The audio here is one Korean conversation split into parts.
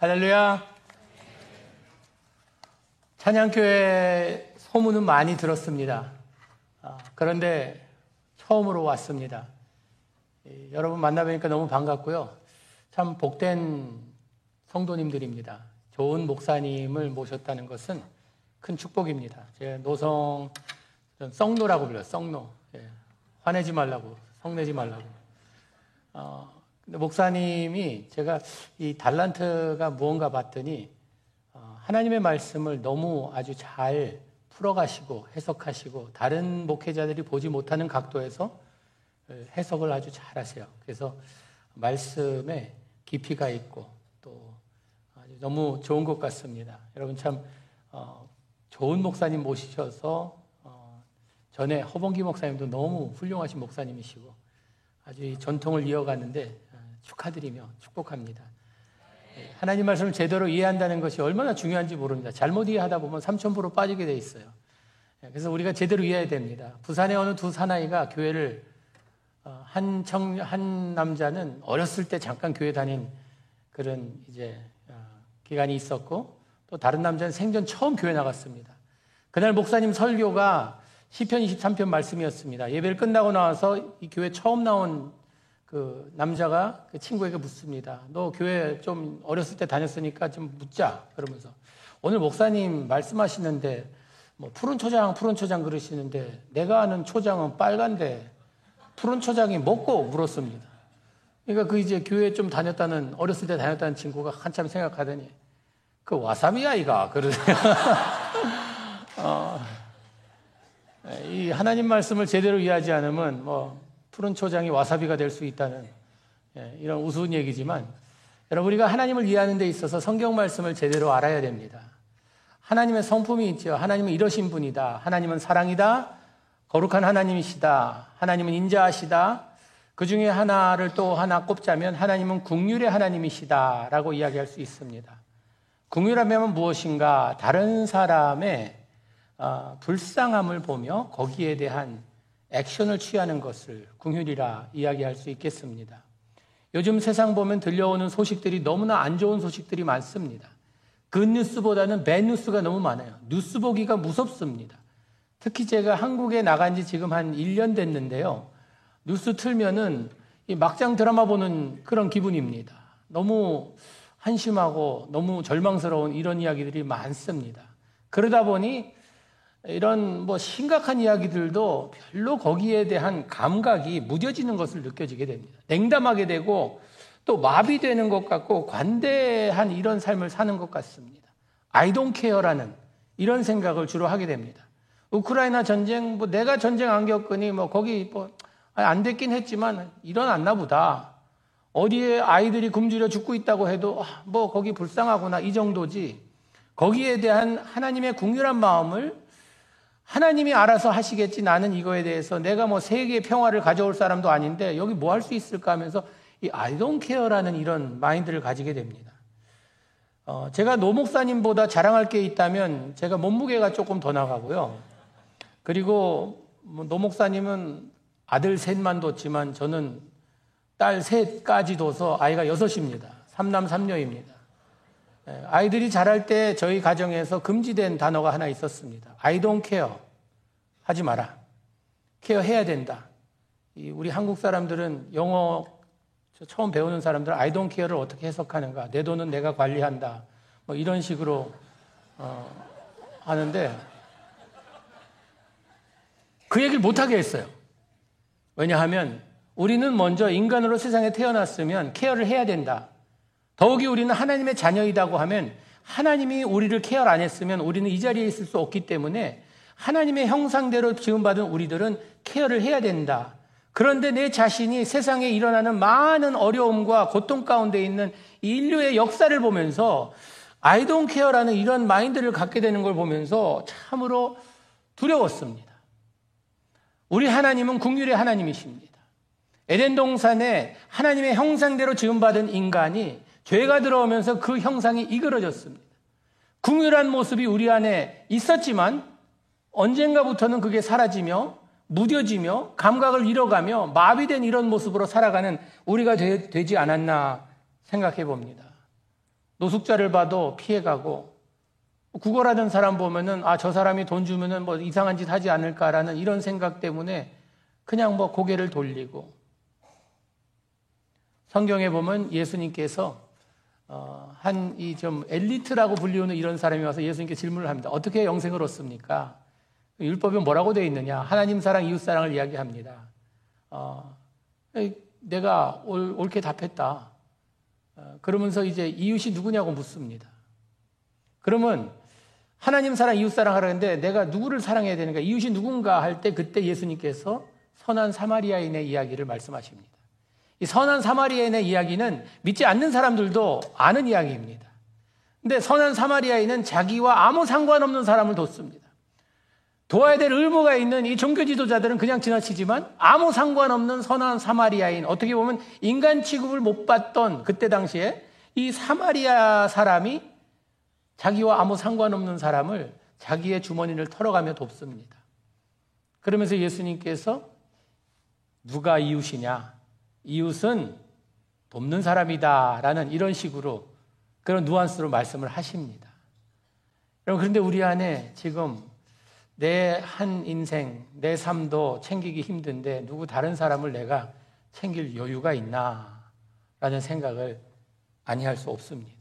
할렐루야. 찬양교회 소문은 많이 들었습니다. 아, 그런데 처음으로 왔습니다. 여러분 만나뵈니까 너무 반갑고요. 참 복된 성도님들입니다. 좋은 목사님을 모셨다는 것은 큰 축복입니다. 제 노성 썩노라고 불러요. 썩노. 예, 화내지 말라고, 성내지 말라고. 어, 목사님이 제가 이 달란트가 무언가 봤더니 어, 하나님의 말씀을 너무 아주 잘 풀어가시고 해석하시고 다른 목회자들이 보지 못하는 각도에서 어, 해석을 아주 잘 하세요. 그래서 말씀에 깊이가 있고 또 아주 너무 좋은 것 같습니다. 여러분 참 어, 좋은 목사님 모시셔서 전에 허봉기 목사님도 너무 훌륭하신 목사님이시고 아주 전통을 이어가는데 축하드리며 축복합니다. 예, 하나님 말씀을 제대로 이해한다는 것이 얼마나 중요한지 모릅니다. 잘못 이해하다 보면 삼천포로 빠지게 돼 있어요. 예, 그래서 우리가 제대로 이해해야 됩니다. 부산에 어느 두 사나이가 교회를 어, 한 청, 한 남자는 어렸을 때 잠깐 교회 다닌 그런 이제 어, 기간이 있었고 또 다른 남자는 생전 처음 교회 나갔습니다. 그날 목사님 설교가 시편 23편 말씀이었습니다. 예배를 끝나고 나와서 이 교회 처음 나온 그 남자가 그 친구에게 묻습니다. 너 교회 좀 어렸을 때 다녔으니까 좀 묻자. 그러면서 오늘 목사님 말씀하시는데 뭐 푸른 초장, 푸른 초장 그러시는데 내가 아는 초장은 빨간데 푸른 초장이 먹고 물었습니다. 그러니까 그 이제 교회 좀 다녔다는 어렸을 때 다녔다는 친구가 한참 생각하더니 그 와사비 아이가 그러세요. 어, 이 하나님 말씀을 제대로 이해하지 않으면 뭐 푸른 초장이 와사비가 될 수 있다는 예, 이런 우스운 얘기지만 여러분 우리가 하나님을 이해하는 데 있어서 성경 말씀을 제대로 알아야 됩니다. 하나님의 성품이 있죠. 하나님은 이러신 분이다. 하나님은 사랑이다. 거룩한 하나님이시다. 하나님은 인자하시다. 그 중에 하나를 또 하나 꼽자면 하나님은 국률의 하나님이시다라고 이야기할 수 있습니다. 국률하면 무엇인가? 다른 사람의 어, 불쌍함을 보며 거기에 대한 액션을 취하는 것을 궁휼이라 이야기할 수 있겠습니다. 요즘 세상 보면 들려오는 소식들이 너무나 안 좋은 소식들이 많습니다. 그 뉴스보다는 배 뉴스가 너무 많아요. 뉴스 보기가 무섭습니다. 특히 제가 한국에 나간 지 지금 한 1년 됐는데요. 뉴스 틀면은 막장 드라마 보는 그런 기분입니다. 너무 한심하고 너무 절망스러운 이런 이야기들이 많습니다. 그러다 보니 이런 뭐 심각한 이야기들도 별로 거기에 대한 감각이 무뎌지는 것을 느껴지게 됩니다. 냉담하게 되고 또 마비되는 것 같고 관대한 이런 삶을 사는 것 같습니다. I don't care라는 이런 생각을 주로 하게 됩니다. 우크라이나 전쟁, 뭐 내가 전쟁 안 겪으니 뭐 거기 뭐 안 됐긴 했지만 일어났나 보다. 어디에 아이들이 굶주려 죽고 있다고 해도 아, 뭐 거기 불쌍하구나 이 정도지. 거기에 대한 하나님의 궁휼한 마음을 하나님이 알아서 하시겠지. 나는 이거에 대해서 내가 뭐 세계 평화를 가져올 사람도 아닌데 여기 뭐 할 수 있을까 하면서 이 I don't care라는 이런 마인드를 가지게 됩니다. 어, 제가 노 목사님보다 자랑할 게 있다면 제가 몸무게가 조금 더 나가고요. 그리고 뭐노 목사님은 아들 셋만 뒀지만 저는 딸 셋까지 둬서 아이가 여섯입니다. 삼남 삼녀입니다. 예, 아이들이 자랄 때 저희 가정에서 금지된 단어가 하나 있었습니다. I don't care. 하지 마라. 케어 해야 된다. 우리 한국 사람들은 영어 처음 배우는 사람들은 I don't care를 어떻게 해석하는가. 내 돈은 내가 관리한다. 뭐 이런 식으로 어, 하는데 그 얘기를 못하게 했어요. 왜냐하면 우리는 먼저 인간으로 세상에 태어났으면 케어를 해야 된다. 더욱이 우리는 하나님의 자녀이다고 하면 하나님이 우리를 케어 안 했으면 우리는 이 자리에 있을 수 없기 때문에 하나님의 형상대로 지음받은 우리들은 케어를 해야 된다. 그런데 내 자신이 세상에 일어나는 많은 어려움과 고통 가운데 있는 인류의 역사를 보면서 don't care라는 이런 마인드를 갖게 되는 걸 보면서 참으로 두려웠습니다. 우리 하나님은 국률의 하나님이십니다. 에덴 동산에 하나님의 형상대로 지음받은 인간이 죄가 들어오면서 그 형상이 이그러졌습니다. 궁휼한 모습이 우리 안에 있었지만 언젠가부터는 그게 사라지며 무뎌지며 감각을 잃어가며 마비된 이런 모습으로 살아가는 우리가 되, 지 않았나 생각해 봅니다. 노숙자를 봐도 피해가고 구걸하는 사람 보면은 아 저 사람이 돈 주면은 뭐 이상한 짓 하지 않을까라는 이런 생각 때문에 그냥 뭐 고개를 돌리고 성경에 보면 예수님께서 어, 한 이 좀 엘리트라고 불리우는 이런 사람이 와서 예수님께 질문을 합니다. 어떻게 영생을 얻습니까? 율법에 뭐라고 되어 있느냐? 하나님 사랑, 이웃 사랑을 이야기합니다. 어, 내가 올, 옳게 답했다. 어, 그러면서 이제 이웃이 누구냐고 묻습니다. 그러면 하나님 사랑, 이웃 사랑 하라는데 내가 누구를 사랑해야 되는가? 이웃이 누군가 할 때 그때 예수님께서 선한 사마리아인의 이야기를 말씀하십니다. 이 선한 사마리아인의 이야기는 믿지 않는 사람들도 아는 이야기입니다. 근데 선한 사마리아인은 자기와 아무 상관없는 사람을 돕습니다. 도와야 될 의무가 있는 이 종교 지도자들은 그냥 지나치지만 아무 상관없는 선한 사마리아인, 어떻게 보면 인간 취급을 못 받던 그때 당시에 이 사마리아 사람이 자기와 아무 상관없는 사람을 자기의 주머니를 털어가며 돕습니다. 그러면서 예수님께서 누가 이웃이냐? 이웃은 돕는 사람이다. 라는 이런 식으로 그런 누안스로 말씀을 하십니다. 여러분, 그런데 우리 안에 지금 내 한 인생, 내 삶도 챙기기 힘든데 누구 다른 사람을 내가 챙길 여유가 있나? 라는 생각을 아니할 수 없습니다.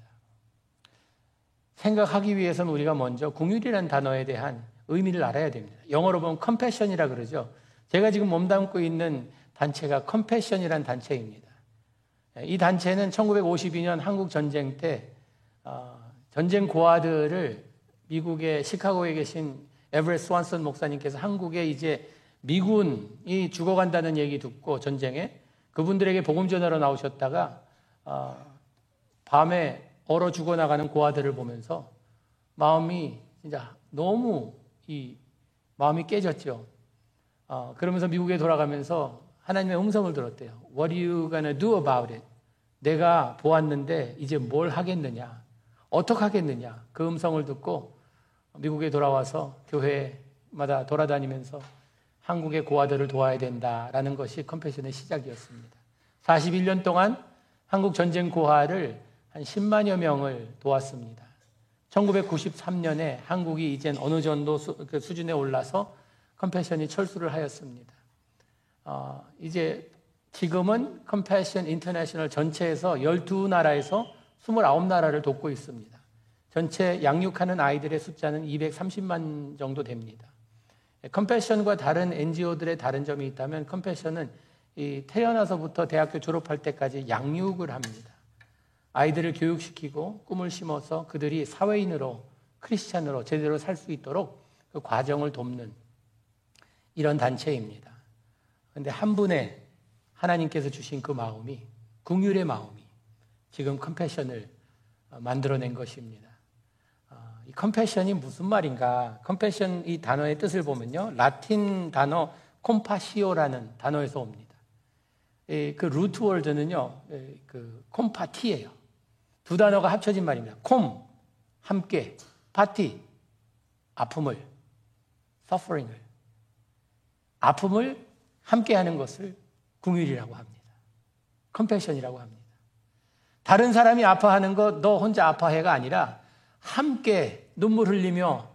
생각하기 위해서는 우리가 먼저 궁율이라는 단어에 대한 의미를 알아야 됩니다. 영어로 보면 컴패션이라 그러죠. 제가 지금 몸담고 있는 단체가 컴패션이라는 단체입니다. 이 단체는 1952년 한국 전쟁 때 어, 전쟁 고아들을 미국의 시카고에 계신 에브레스 스완슨 목사님께서 한국에 이제 미군이 죽어간다는 얘기 듣고 전쟁에 그분들에게 복음 전하러 나오셨다가 어, 밤에 얼어 죽어나가는 고아들을 보면서 마음이 진짜 너무 이 마음이 깨졌죠. 어, 그러면서 미국에 돌아가면서 하나님의 음성을 들었대요. What are you gonna do about it? 내가 보았는데 이제 뭘 하겠느냐? 어떻게 하겠느냐? 그 음성을 듣고 미국에 돌아와서 교회마다 돌아다니면서 한국의 고아들을 도와야 된다라는 것이 컴패션의 시작이었습니다. 41년 동안 한국 전쟁 고아를 한 10만여 명을 도왔습니다. 1993년에 한국이 이젠 어느 정도 수, 그 준에 올라서 컴패션이 철수를 하였습니다. 어, 이제 지금은 컴패션 인터내셔널 전체에서 12나라에서 29나라를 돕고 있습니다. 전체 양육하는 아이들의 숫자는 230만 정도 됩니다. 컴패션과 다른 NGO들의 다른 점이 있다면 컴패션은 이 태어나서부터 대학교 졸업할 때까지 양육을 합니다. 아이들을 교육시키고 꿈을 심어서 그들이 사회인으로 크리스찬으로 제대로 살 수 있도록 그 과정을 돕는 이런 단체입니다. 그런데 한 분의 하나님께서 주신 그 마음이 궁율의 마음이 지금 컴패션을 어, 만들어낸 것입니다. 어, 이 컴패션이 무슨 말인가? 컴패션 이 단어의 뜻을 보면요. 라틴 단어 콤파시오라는 단어에서 옵니다. 그 루트 월드는요. 그 콤파티예요. 두 단어가 합쳐진 말입니다. 콤 함께 파티 아픔을 suffering을 아픔을 함께 하는 것을 궁율이라고 합니다. 컴패션이라고 합니다. 다른 사람이 아파하는 것 너 혼자 아파해가 아니라 함께 눈물 흘리며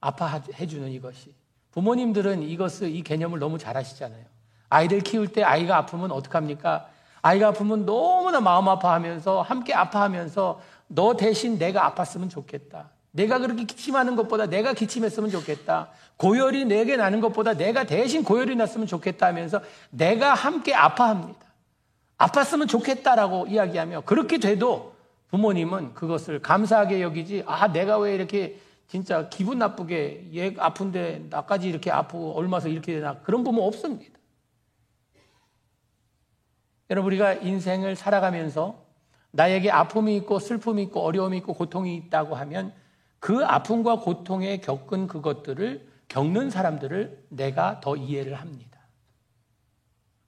아파해 주는 이것이 부모님들은 이것을 이 개념을 너무 잘 아시잖아요. 아이들 키울 때 아이가 아프면 어떡합니까? 아이가 아프면 너무나 마음 아파하면서 함께 아파하면서 너 대신 내가 아팠으면 좋겠다. 내가 그렇게 기침하는 것보다 내가 기침했으면 좋겠다. 고열이 내게 나는 것보다 내가 대신 고열이 났으면 좋겠다 하면서 내가 함께 아파합니다. 아팠으면 좋겠다라고 이야기하며 그렇게 돼도 부모님은 그것을 감사하게 여기지 아 내가 왜 이렇게 진짜 기분 나쁘게 얘 아픈데 나까지 이렇게 아프고 얼마서 이렇게 되나 그런 부모 없습니다. 여러분 우리가 인생을 살아가면서 나에게 아픔이 있고 슬픔이 있고 어려움이 있고 고통이 있다고 하면 그 아픔과 고통에 겪은 그것들을 겪는 사람들을 내가 더 이해를 합니다.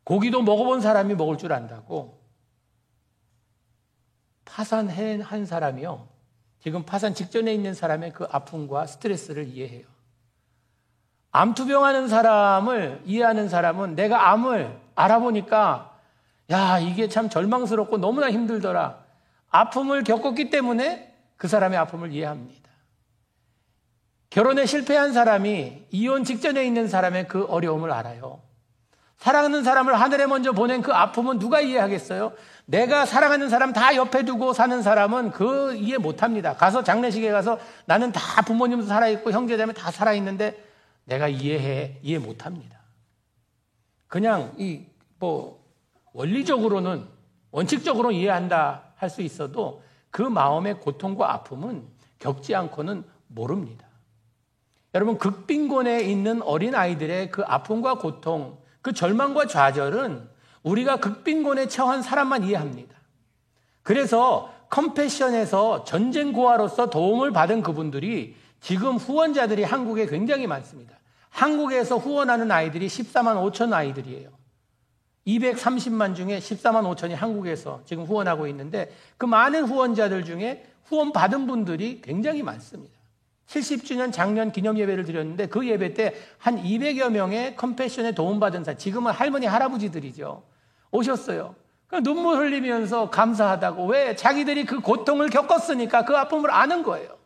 고기도 먹어본 사람이 먹을 줄 안다고 파산한 사람이요. 지금 파산 직전에 있는 사람의 그 아픔과 스트레스를 이해해요. 암투병하는 사람을 이해하는 사람은 내가 암을 알아보니까 야, 이게 참 절망스럽고 너무나 힘들더라. 아픔을 겪었기 때문에 그 사람의 아픔을 이해합니다. 결혼에 실패한 사람이 이혼 직전에 있는 사람의 그 어려움을 알아요. 사랑하는 사람을 하늘에 먼저 보낸 그 아픔은 누가 이해하겠어요? 내가 사랑하는 사람 다 옆에 두고 사는 사람은 그 이해 못 합니다. 가서 장례식에 가서 나는 다 부모님도 살아있고 형제자매 다 살아있는데 내가 이해해, 이해 못 합니다. 그냥 이, 뭐, 원리적으로는, 원칙적으로 이해한다 할 수 있어도 그 마음의 고통과 아픔은 겪지 않고는 모릅니다. 여러분, 극빈곤에 있는 어린 아이들의 그 아픔과 고통, 그 절망과 좌절은 우리가 극빈곤에 처한 사람만 이해합니다. 그래서 컴패션에서 전쟁 고아로서 도움을 받은 그분들이 지금 후원자들이 한국에 굉장히 많습니다. 한국에서 후원하는 아이들이 14만 5천 아이들이에요. 230만 중에 14만 5천이 한국에서 지금 후원하고 있는데 그 많은 후원자들 중에 후원 받은 분들이 굉장히 많습니다. 70주년 작년 기념 예배를 드렸는데 그 예배 때 한 200여 명의 컴패션에 도움받은 사, 지금은 할머니, 할아버지들이죠. 오셨어요. 눈물 흘리면서 감사하다고. 왜? 자기들이 그 고통을 겪었으니까 그 아픔을 아는 거예요.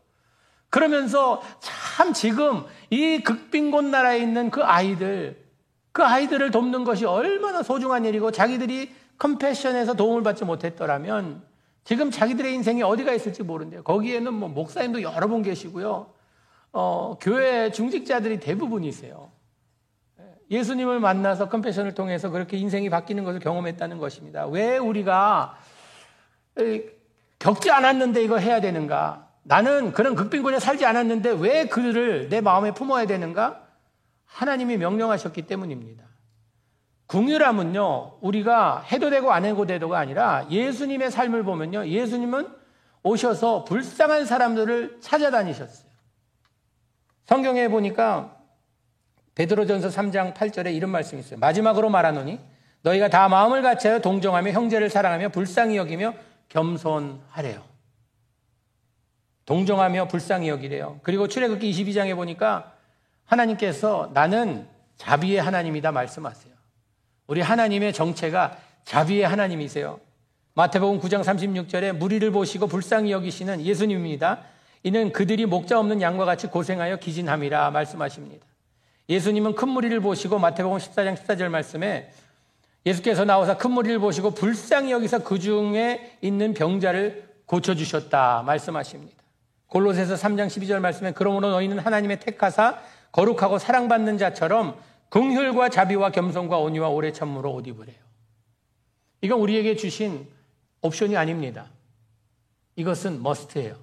그러면서 참 지금 이 극빈곤 나라에 있는 그 아이들, 그 아이들을 돕는 것이 얼마나 소중한 일이고 자기들이 컴패션에서 도움을 받지 못했더라면 지금 자기들의 인생이 어디가 있을지 모른대요. 거기에는 뭐 목사님도 여러 분 계시고요. 어, 교회 중직자들이 대부분이세요. 예수님을 만나서 컴패션을 통해서 그렇게 인생이 바뀌는 것을 경험했다는 것입니다. 왜 우리가 겪지 않았는데 이거 해야 되는가? 나는 그런 극빈군에 살지 않았는데 왜 그들을 내 마음에 품어야 되는가? 하나님이 명령하셨기 때문입니다. 궁유람은요, 우리가 해도 되고 안 해도 되도가 아니라 예수님의 삶을 보면요, 예수님은 오셔서 불쌍한 사람들을 찾아다니셨어요. 성경에 보니까 베드로전서 3장 8절에 이런 말씀이 있어요. 마지막으로 말하노니 너희가 다 마음을 같이하여 동정하며 형제를 사랑하며 불쌍히 여기며 겸손하래요. 동정하며 불쌍히 여기래요. 그리고 출애굽기 22장에 보니까 하나님께서 나는 자비의 하나님이다 말씀하세요. 우리 하나님의 정체가 자비의 하나님이세요. 마태복음 9장 36절에 무리를 보시고 불쌍히 여기시는 예수님입니다. 이는 그들이 목자 없는 양과 같이 고생하여 기진함이라 말씀하십니다. 예수님은 큰 무리를 보시고 마태복음 14장 14절 말씀에 예수께서 나와서 큰 무리를 보시고 불쌍히 여기서 그 중에 있는 병자를 고쳐주셨다 말씀하십니다. 골로새서 3장 12절 말씀에 그러므로 너희는 하나님의 택하사 거룩하고 사랑받는 자처럼 긍휼과 자비와 겸손과 온유와 오래 참므로 옷 입으래요. 이건 우리에게 주신 옵션이 아닙니다. 이것은 머스트예요.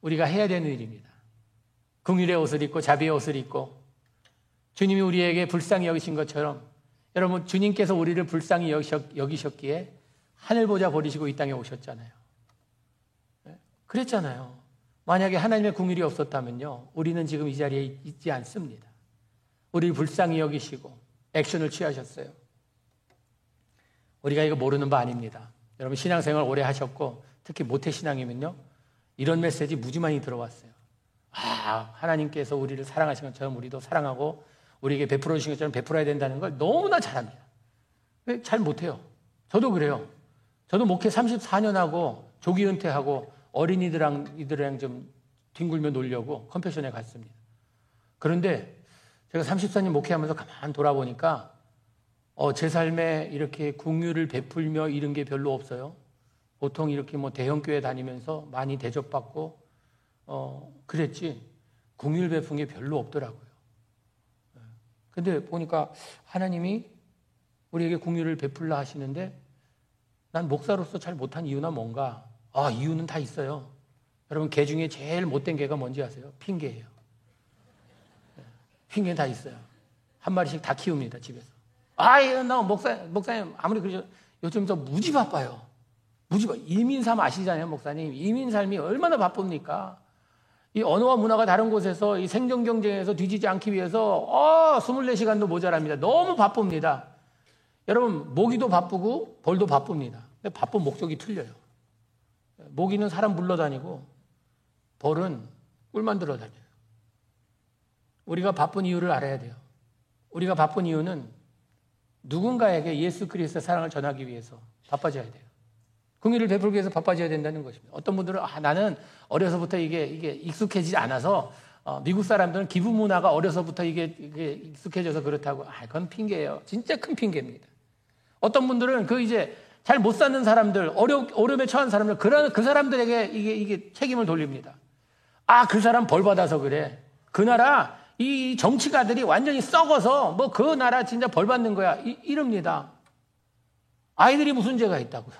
우리가 해야 되는 일입니다. 긍휼의 옷을 입고 자비의 옷을 입고 주님이 우리에게 불쌍히 여기신 것처럼 여러분 주님께서 우리를 불쌍히 여기셨 기에 하늘 보자 버리시고 이 땅에 오셨잖아요. 네? 그랬잖아요. 만약에 하나님의 궁일이 없었다면요. 우리는 지금 이 자리에 있지 않습니다. 우리를 불쌍히 여기시고 액션을 취하셨어요. 우리가 이거 모르는 바 아닙니다. 여러분 신앙생활 오래 하셨고 특히 모태신앙이면요. 이런 메시지 무지 많이 들어왔어요. 아, 하나님께서 우리를 사랑하신 것처럼 우리도 사랑하고 우리에게 베풀어 주신 것처럼 베풀어야 된다는 걸 너무나 잘합니다. 잘 못해요. 저도 그래요. 저도 목회 34년 하고 조기 은퇴하고 어린이들랑 이들이랑 좀 뒹굴며 놀려고 컴패션에 갔습니다. 그런데 제가 34년 목회하면서 가만 돌아보니까 어, 제 삶에 이렇게 궁유를 베풀며 이런 게 별로 없어요. 보통 이렇게 뭐 대형교회 다니면서 많이 대접받고 어, 그랬지 궁유를 베푼 게 별로 없더라고요. 근데 보니까 하나님이 우리에게 궁유를 베풀라 하시는데 난 목사로서 잘 못한 이유나 뭔가 아 이유는 다 있어요. 여러분 개 중에 제일 못된 개가 뭔지 아세요? 핑계예요. 핑계는 다 있어요. 한 마리씩 다 키웁니다 집에서. 아이 나 목사 목사님 아무리 그러죠 요즘 저 무지 바빠요. 무지 바 이민삼 아시잖아요 목사님 이민 삶이 얼마나 바쁩니까? 이 언어와 문화가 다른 곳에서 이 생존 경쟁에서 뒤지지 않기 위해서 어, 24시간도 모자랍니다. 너무 바쁩니다. 여러분, 모기도 바쁘고 벌도 바쁩니다. 근데 바쁜 목적이 틀려요. 모기는 사람 물러다니고 벌은 꿀 만 들어 다녀요. 우리가 바쁜 이유를 알아야 돼요. 우리가 바쁜 이유는 누군가에게 예수 그리스도의 사랑을 전하기 위해서 바빠져야 돼요. 긍휼을 베풀기 위해서 바빠져야 된다는 것입니다. 어떤 분들은 아, 나는 어려서부터 이게 이게 익숙해지지 않아서 어, 미국 사람들은 기부 문화가 어려서부터 이게, 이게 익숙해져서 그렇다고 아, 그건 핑계예요. 진짜 큰 핑계입니다. 어떤 분들은 그 이제 잘 못 사는 사람들, 어려, 어려움에 처한 사람들, 그, 그 사람들에게 이게, 이게 책임을 돌립니다. 아, 그 사람 벌 받아서 그래. 그 나라, 이 정치가들이 완전히 썩어서 뭐 그 나라 진짜 벌 받는 거야. 이, 이럽니다. 아이들이 무슨 죄가 있다고요.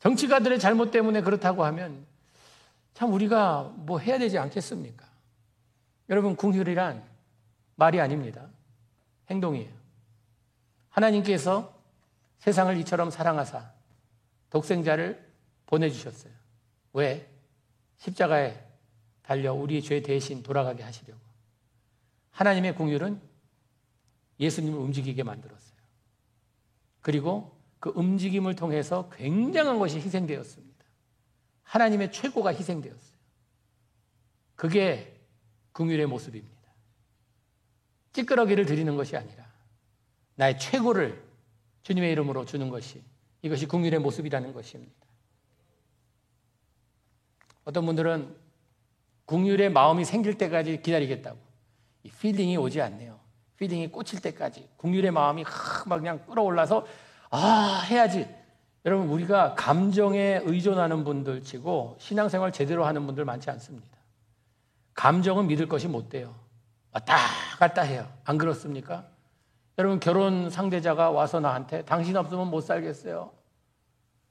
정치가들의 잘못 때문에 그렇다고 하면 참 우리가 뭐 해야 되지 않겠습니까? 여러분, 궁휼이란 말이 아닙니다. 행동이에요. 하나님께서 세상을 이처럼 사랑하사 독생자를 보내주셨어요. 왜? 십자가에 달려 우리의 죄 대신 돌아가게 하시려고. 하나님의 궁휼은 예수님을 움직이게 만들었어요. 그리고 그 움직임을 통해서 굉장한 것이 희생되었습니다. 하나님의 최고가 희생되었어요. 그게 궁휼의 모습입니다. 찌끄러기를 드리는 것이 아니라 나의 최고를 주님의 이름으로 주는 것이 이것이 긍휼의 모습이라는 것입니다. 어떤 분들은 긍휼의 마음이 생길 때까지 기다리겠다고. 이 feeling이 오지 않네요. feeling이 꽂힐 때까지 긍휼의 마음이 막 그냥 끓어올라서 아 해야지. 여러분 우리가 감정에 의존하는 분들 치고 신앙생활 제대로 하는 분들 많지 않습니다. 감정은 믿을 것이 못 돼요. 왔다 갔다 해요. 안 그렇습니까? 여러분 결혼 상대자가 와서 나한테 당신 없으면 못 살겠어요.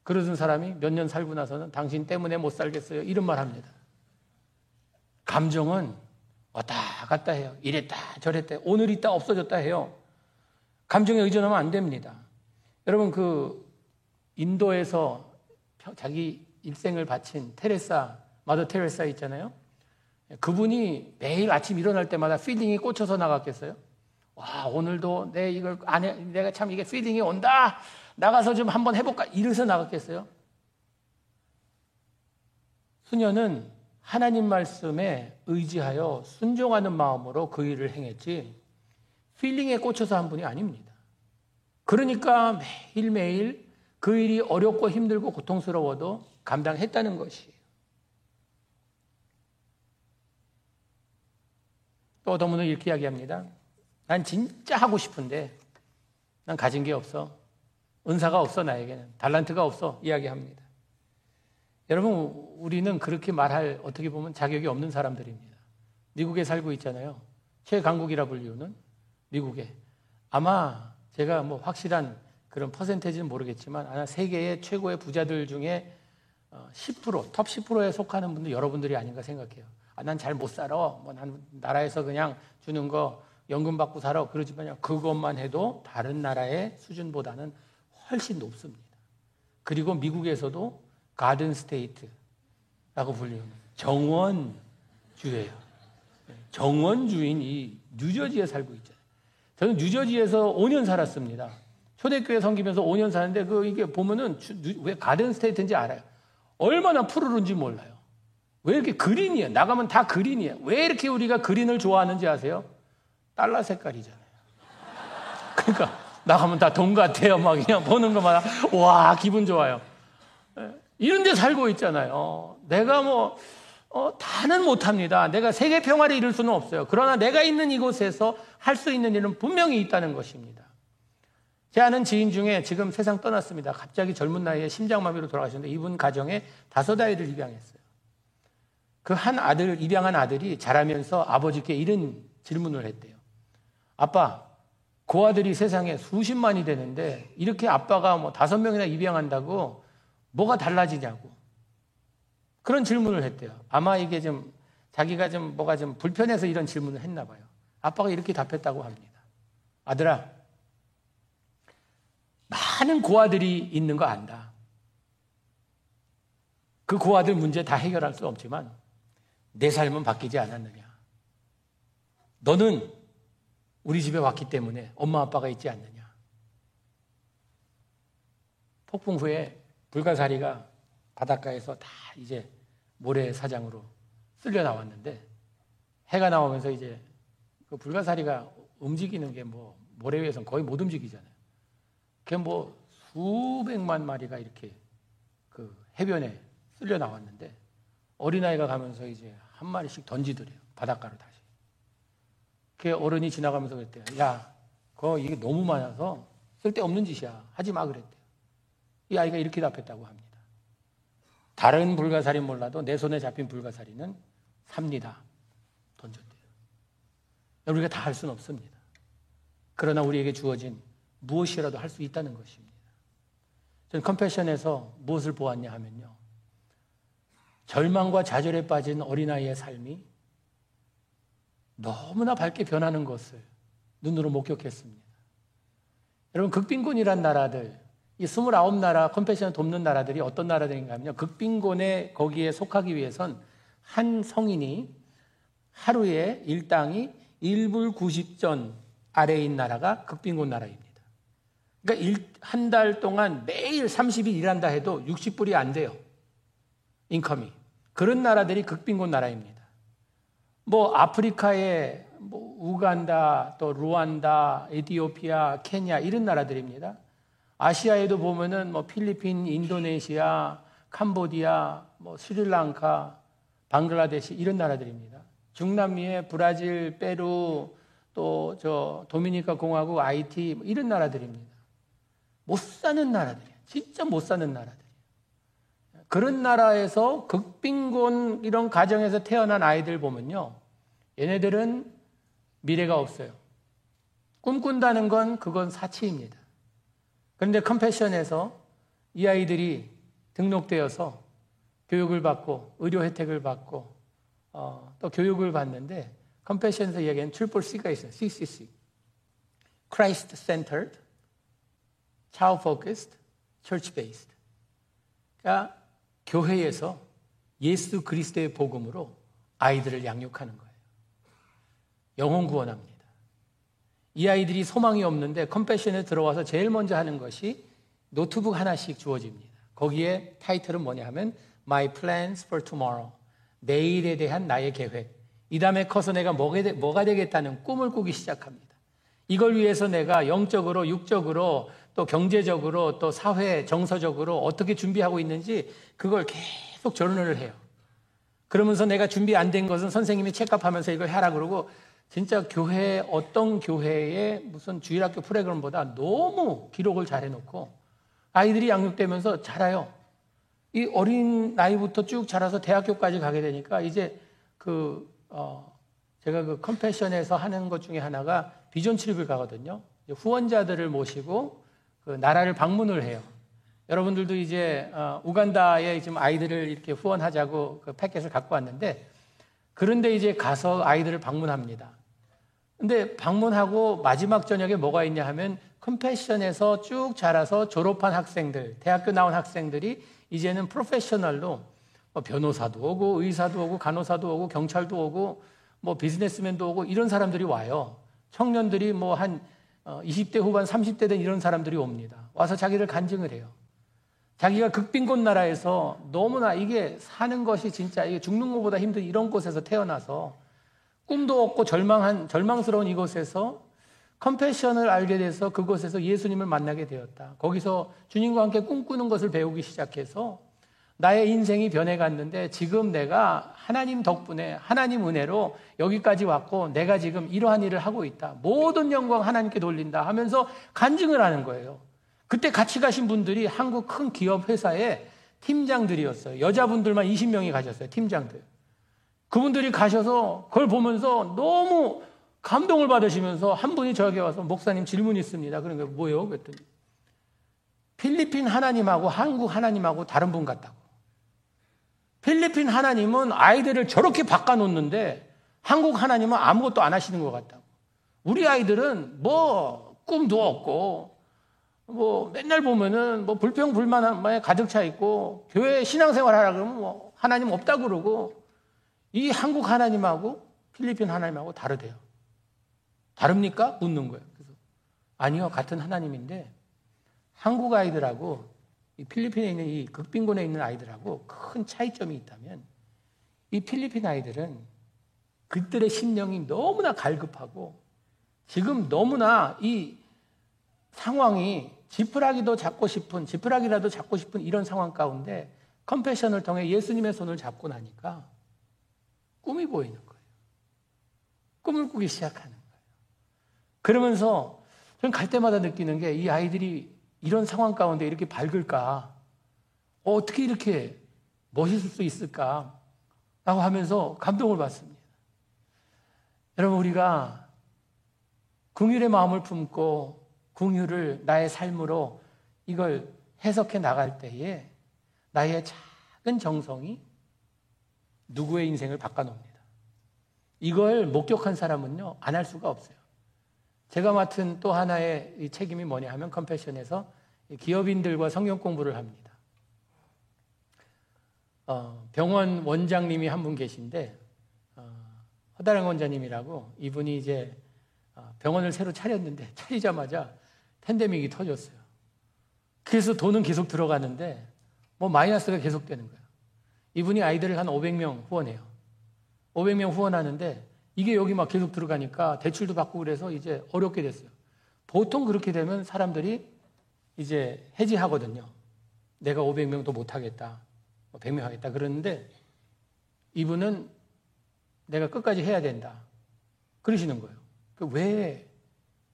그러던 사람이 몇 년 살고 나서는 당신 때문에 못 살겠어요. 이런 말 합니다. 감정은 왔다 갔다 해요. 이랬다 저랬다. 오늘 있다 없어졌다 해요. 감정에 의존하면 안 됩니다. 여러분 그 인도에서 자기 일생을 바친 테레사, 마더 테레사 있잖아요. 그분이 매일 아침 일어날 때마다 feeling이 꽂혀서 나갔겠어요? 와, 오늘도 내 이걸 안에 내가 참 이게 feeling이 온다. 나가서 좀 한번 해볼까? 이래서 나갔겠어요? 수녀는 하나님 말씀에 의지하여 순종하는 마음으로 그 일을 행했지, feeling에 꽂혀서 한 분이 아닙니다. 그러니까 매일매일 그 일이 어렵고 힘들고 고통스러워도 감당했다는 것이에요. 또 어떤 분은 이렇게 이야기합니다. 난 진짜 하고 싶은데 난 가진 게 없어. 은사가 없어 나에게는. 달란트가 없어. 이야기합니다. 여러분 우리는 그렇게 말할 어떻게 보면 자격이 없는 사람들입니다. 미국에 살고 있잖아요. 최강국이라 불리우는 미국에. 아마 제가 뭐 확실한 그런 퍼센테지는 모르겠지만 아마 세계의 최고의 부자들 중에 10%, 어, 톱 10%에 속하는 분들 여러분들이 아닌가 생각해요. 아, 난 잘 못 살아. 뭐 난 나라에서 그냥 주는 거 연금 받고 살아. 그러지만 그것만 해도 다른 나라의 수준보다는 훨씬 높습니다. 그리고 미국에서도 Garden State라고 불리는 정원주예요. 정원주인 이 뉴저지에 살고 있잖아요. 저는 뉴저지에서 5년 살았습니다. 초대교회 섬기면서 5년 사는데 그 이게 보면은 왜 Garden State인지 알아요. 얼마나 푸르른지 몰라요. 왜 이렇게 green이에요? 나가면 다 green이에요. 왜 이렇게 우리가 green을 좋아하는지 아세요? 달러 색깔이잖아요. 그러니까 나가면 다 돈 같아요. 막 그냥 보는 것마다 와 기분 좋아요. 예, 이런 데 살고 있잖아요. 내가 뭐 어, 다는 못합니다. 내가 세계 평화를 이룰 수는 없어요. 그러나 내가 있는 이곳에서 할 수 있는 일은 분명히 있다는 것입니다. 제 아는 지인 중에 지금 세상 떠났습니다. 갑자기 젊은 나이에 심장마비로 돌아가셨는데 이분 가정에 다섯 아이를 입양했어요. 그 한 아들, 입양한 아들이 자라면서 아버지께 이런 질문을 했대요. 아빠, 그 아들이 세상에 수십만이 되는데 이렇게 아빠가 뭐 다섯 명이나 입양한다고 뭐가 달라지냐고. 그런 질문을 했대요. 아마 이게 좀 자기가 좀 뭐가 좀 불편해서 이런 질문을 했나 봐요. 아빠가 이렇게 답했다고 합니다. 아들아, 많은 고아들이 있는 거 안다. 그 고아들 문제 다 해결할 수 없지만 내 삶은 바뀌지 않았느냐. 너는 우리 집에 왔기 때문에 엄마 아빠가 있지 않느냐. 폭풍 후에 불가사리가 바닷가에서 다 이제 모래사장으로 쓸려 나왔는데 해가 나오면서 이제 그 불가사리가 움직이는 게 뭐 모래 위에서는 거의 못 움직이잖아요. 그게 뭐 수백만 마리가 이렇게 그 해변에 쓸려 나왔는데 어린아이가 가면서 이제 한 마리씩 던지더래요. 바닷가로 다시. 그 어른이 지나가면서 그랬대요. 야, 그거 이게 너무 많아서 쓸데없는 짓이야. 하지 마 그랬대요. 이 아이가 이렇게 답했다고 합니다. 다른 불가사리 몰라도 내 손에 잡힌 불가사리는 삽니다. 던졌대요. 우리가 다 할 수는 없습니다. 그러나 우리에게 주어진 무엇이라도 할 수 있다는 것입니다. 저는 컴패션에서 무엇을 보았냐 하면요. 절망과 좌절에 빠진 어린아이의 삶이 너무나 밝게 변하는 것을 눈으로 목격했습니다. 여러분, 극빈군이란 나라들, 이 29나라 컴패션을 돕는 나라들이 어떤 나라들인가 하면요. 극빈군에 거기에 속하기 위해선 한 성인이 하루에 일당이 1불 90전 아래인 나라가 극빈군 나라입니다. 그러니까 한 달 동안 매일 30일 일한다 해도 60불이 안 돼요. 인컴이. 그런 나라들이 극빈군 나라입니다. 뭐 아프리카의 뭐 우간다, 또 루안다, 에티오피아, 케냐 이런 나라들입니다. 아시아에도 보면은 뭐 필리핀, 인도네시아, 캄보디아, 뭐 스리랑카, 방글라데시 이런 나라들입니다. 중남미의 브라질, 페루, 또 저 도미니카 공화국, 아이티 뭐 이런 나라들입니다. 못 사는 나라들이에요. 진짜 못 사는 나라들이에요. 그런 나라에서 극빈곤 이런 가정에서 태어난 아이들 보면요. 얘네들은 미래가 없어요. 꿈꾼다는 건 그건 사치입니다. 그런데 컴패션에서 이 아이들이 등록되어서 교육을 받고 의료 혜택을 받고 어, 또 교육을 받는데 컴패션에서 이야기하는 triple C가 있어요. CCC. Christ Centered, Child Focused, Church Based. 그러니까 교회에서 예수 그리스도의 복음으로 아이들을 양육하는 거예요. 영혼 구원합니다. 이 아이들이 소망이 없는데 컴패션에 들어와서 제일 먼저 하는 것이 노트북 하나씩 주어집니다. 거기에 타이틀은 뭐냐 하면 My Plans for Tomorrow. 내일에 대한 나의 계획. 이 다음에 커서 내가 뭐가 되겠다는 꿈을 꾸기 시작합니다. 이걸 위해서 내가 영적으로, 육적으로, 또 경제적으로, 또 사회, 정서적으로 어떻게 준비하고 있는지 그걸 계속 전언을 해요. 그러면서 내가 준비 안 된 것은 선생님이 체크하면서 이걸 하라 그러고 진짜 교회 어떤 교회의 무슨 주일학교 프로그램보다 너무 기록을 잘 해놓고 아이들이 양육되면서 자라요. 이 어린 나이부터 쭉 자라서 대학교까지 가게 되니까 이제 그, 어, 제가 그 컴패션에서 하는 것 중에 하나가 비전 출입을 가거든요. 후원자들을 모시고 그 나라를 방문을 해요. 여러분들도 이제 어, 우간다에 지금 아이들을 이렇게 후원하자고 그 패킷을 갖고 왔는데 그런데 이제 가서 아이들을 방문합니다. 근데 방문하고 마지막 저녁에 뭐가 있냐 하면 컴패션에서 쭉 자라서 졸업한 학생들, 대학교 나온 학생들이 이제는 프로페셔널로 뭐 변호사도 오고 의사도 오고 간호사도 오고 경찰도 오고 뭐 비즈니스맨도 오고 이런 사람들이 와요. 청년들이 뭐 한 20대 어, 후반 30대 된 이런 사람들이 옵니다. 와서 자기를 간증을 해요. 자기가 극빈곤 나라에서 너무나 이게 사는 것이 진짜 이게 죽는 것보다 힘든 이런 곳에서 태어나서 꿈도 없고 절망한 절망스러운 이곳에서 컴패션을 알게 돼서 그곳에서 예수님을 만나게 되었다. 거기서 주님과 함께 꿈꾸는 것을 배우기 시작해서 나의 인생이 변해갔는데 지금 내가 하나님 덕분에 하나님 은혜로 여기까지 왔고 내가 지금 이러한 일을 하고 있다. 모든 영광 하나님께 돌린다 하면서 간증을 하는 거예요. 그때 같이 가신 분들이 한국 큰 기업 회사의 팀장들이었어요. 여자분들만 20명이 가셨어요. 팀장들. 그분들이 가셔서 그걸 보면서 너무 감동을 받으시면서 한 분이 저에게 와서 목사님 질문이 있습니다. 그러니까 뭐예요? 그랬더니 필리핀 하나님하고 한국 하나님하고 다른 분 같다고. 필리핀 하나님은 아이들을 저렇게 바꿔놓는데 한국 하나님은 아무것도 안 하시는 것 같다고. 우리 아이들은 뭐 꿈도 없고 뭐 맨날 보면은 뭐 불평 불만에 가득 차 있고 교회 신앙생활 하라 그러면 뭐 하나님 없다 그러고 이 한국 하나님하고 필리핀 하나님하고 다르대요. 다릅니까? 묻는 거예요. 그래서 아니요, 같은 하나님인데 한국 아이들하고 이 필리핀에 있는 이 극빈군에 있는 아이들하고 큰 차이점이 있다면 이 필리핀 아이들은 그들의 심령이 너무나 갈급하고 지금 너무나 이 상황이 지푸라기도 잡고 싶은, 지푸라기라도 잡고 싶은 이런 상황 가운데 컴패션을 통해 예수님의 손을 잡고 나니까 꿈이 보이는 거예요. 꿈을 꾸기 시작하는 거예요. 그러면서 저는 갈 때마다 느끼는 게 이 아이들이 이런 상황 가운데 이렇게 밝을까? 어, 어떻게 이렇게 멋있을 수 있을까? 라고 하면서 감동을 받습니다. 여러분, 우리가 궁율의 마음을 품고 궁율을 나의 삶으로 이걸 해석해 나갈 때에 나의 작은 정성이 누구의 인생을 바꿔놓습니다. 이걸 목격한 사람은요, 안 할 수가 없어요. 제가 맡은 또 하나의 책임이 뭐냐 하면 컴패션에서 기업인들과 성경 공부를 합니다. 어, 병원 원장님이 한 분 계신데, 어, 허다랑 원장님이라고 이분이 이제 어, 병원을 새로 차렸는데 차리자마자 팬데믹이 터졌어요. 그래서 돈은 계속 들어가는데 뭐 마이너스가 계속 되는 거예요. 이분이 아이들을 한 500명 후원해요. 500명 후원하는데 이게 여기 막 계속 들어가니까 대출도 받고 그래서 이제 어렵게 됐어요. 보통 그렇게 되면 사람들이 이제 해지하거든요. 내가 500명도 못 하겠다. 100명 뭐 하겠다. 그러는데 이분은 내가 끝까지 해야 된다. 그러시는 거예요. 그왜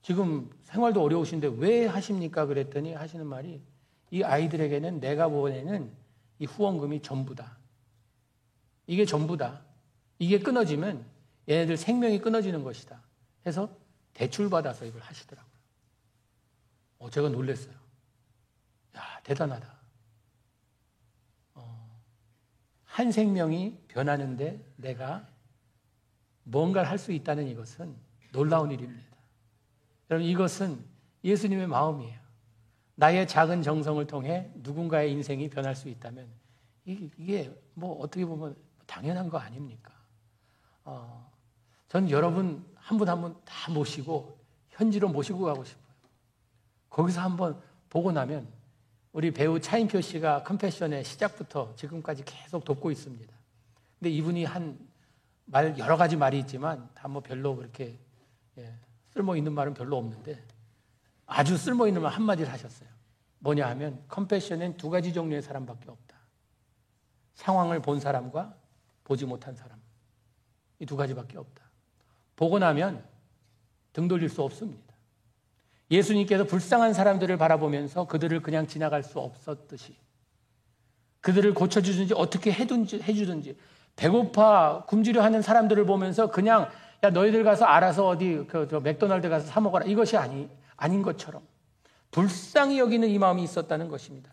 지금 생활도 어려우신데 왜 하십니까? 그랬더니 하시는 말이 이 아이들에게는 내가 보내는 이 후원금이 전부다. 이게 전부다. 이게 끊어지면 얘네들 생명이 끊어지는 것이다. 해서 대출받아서 이걸 하시더라고요. 어, 제가 놀랐어요. 야, 대단하다. 어, 한 생명이 변하는데 내가 뭔가를 할 수 있다는 이것은 놀라운 일입니다. 여러분, 이것은 예수님의 마음이에요. 나의 작은 정성을 통해 누군가의 인생이 변할 수 있다면 이게 뭐 어떻게 보면 당연한 거 아닙니까? 어, 전 여러분 한 분 한 분 다 모시고 현지로 모시고 가고 싶어요. 거기서 한번 보고 나면 우리 배우 차인표 씨가 컴패션의 시작부터 지금까지 계속 돕고 있습니다. 근데 이분이 한 말 여러 가지 말이 있지만 다 뭐 별로 그렇게 예, 쓸모 있는 말은 별로 없는데 아주 쓸모 있는 말 한마디를 하셨어요. 뭐냐 하면 컴패션엔 두 가지 종류의 사람밖에 없다. 상황을 본 사람과 보지 못한 사람. 이 두 가지밖에 없다. 보고 나면 등 돌릴 수 없습니다. 예수님께서 불쌍한 사람들을 바라보면서 그들을 그냥 지나갈 수 없었듯이 그들을 고쳐주든지 어떻게 해든지, 해주든지 배고파 굶주려 하는 사람들을 보면서 그냥 야 너희들 가서 알아서 어디 그 맥도날드 가서 사 먹어라 이것이 아니 아닌 것처럼 불쌍히 여기는 이 마음이 있었다는 것입니다.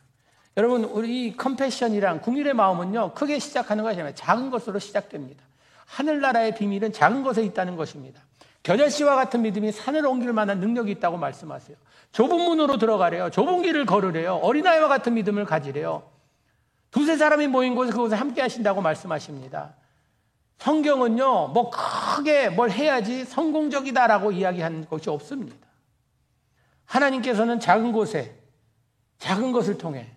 여러분 우리 이 컴패션이란 궁일의 마음은요 크게 시작하는 것이 아니라 작은 것으로 시작됩니다. 하늘나라의 비밀은 작은 것에 있다는 것입니다. 겨자씨와 같은 믿음이 산을 옮길 만한 능력이 있다고 말씀하세요. 좁은 문으로 들어가래요. 좁은 길을 걸으래요. 어린아이와 같은 믿음을 가지래요. 두세 사람이 모인 곳에 그곳에 함께 하신다고 말씀하십니다. 성경은요, 뭐 크게 뭘 해야지 성공적이다라고 이야기하는 것이 없습니다. 하나님께서는 작은 곳에, 작은 것을 통해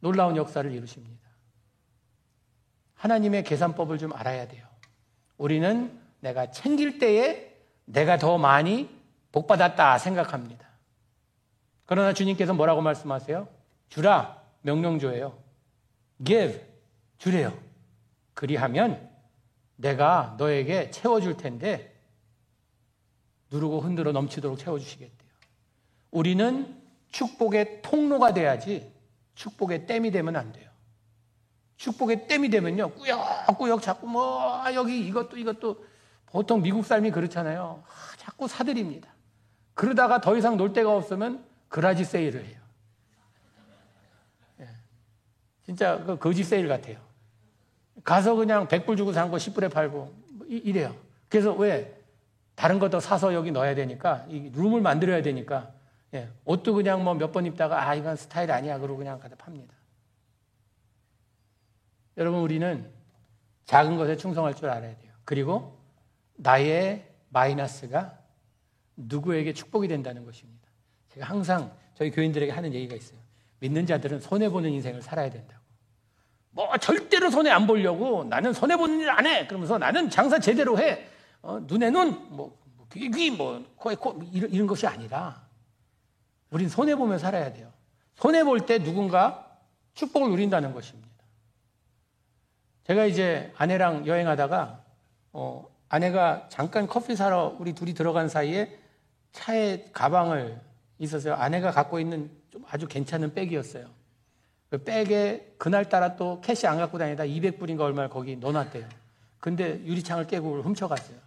놀라운 역사를 이루십니다. 하나님의 계산법을 좀 알아야 돼요. 우리는 내가 챙길 때에 내가 더 많이 복받았다 생각합니다. 그러나 주님께서 뭐라고 말씀하세요? 주라 명령조예요. give 주래요. 그리하면 내가 너에게 채워줄 텐데 누르고 흔들어 넘치도록 채워주시겠대요. 우리는 축복의 통로가 돼야지 축복의 댐이 되면 안 돼요. 축복의 땜이 되면요. 꾸역꾸역 자꾸 뭐 여기 이것도 이것도 보통 미국 삶이 그렇잖아요. 아, 자꾸 사들입니다. 그러다가 더 이상 놀 데가 없으면 그라지 세일을 해요. 예. 진짜 그 거지 세일 같아요. 가서 그냥 100불 주고 산 거 10불에 팔고 뭐 이래요. 그래서 왜 다른 것도 사서 여기 넣어야 되니까 이 룸을 만들어야 되니까 예. 옷도 그냥 뭐 몇 번 입다가 아 이건 스타일 아니야 그러고 그냥 가서 팝니다. 여러분, 우리는 작은 것에 충성할 줄 알아야 돼요. 그리고 나의 마이너스가 누구에게 축복이 된다는 것입니다. 제가 항상 저희 교인들에게 하는 얘기가 있어요. 믿는 자들은 손해 보는 인생을 살아야 된다고. 뭐 절대로 손해 안 보려고 나는 손해 보는 일 안 해. 그러면서 나는 장사 제대로 해. 어, 눈에 눈, 뭐, 귀, 귀, 뭐, 코에 코, 이런, 이런 것이 아니라 우린 손해보며 살아야 돼요. 손해볼 때 누군가 축복을 누린다는 것입니다. 제가 이제 아내랑 여행하다가, 어, 아내가 잠깐 커피 사러 우리 둘이 들어간 사이에 차에 가방을 있었어요. 아내가 갖고 있는 좀 아주 괜찮은 백이었어요. 그 백에 그날따라 또 cash 안 갖고 다니다 200불인가 얼마를 거기 넣어놨대요. 근데 유리창을 깨고 훔쳐갔어요.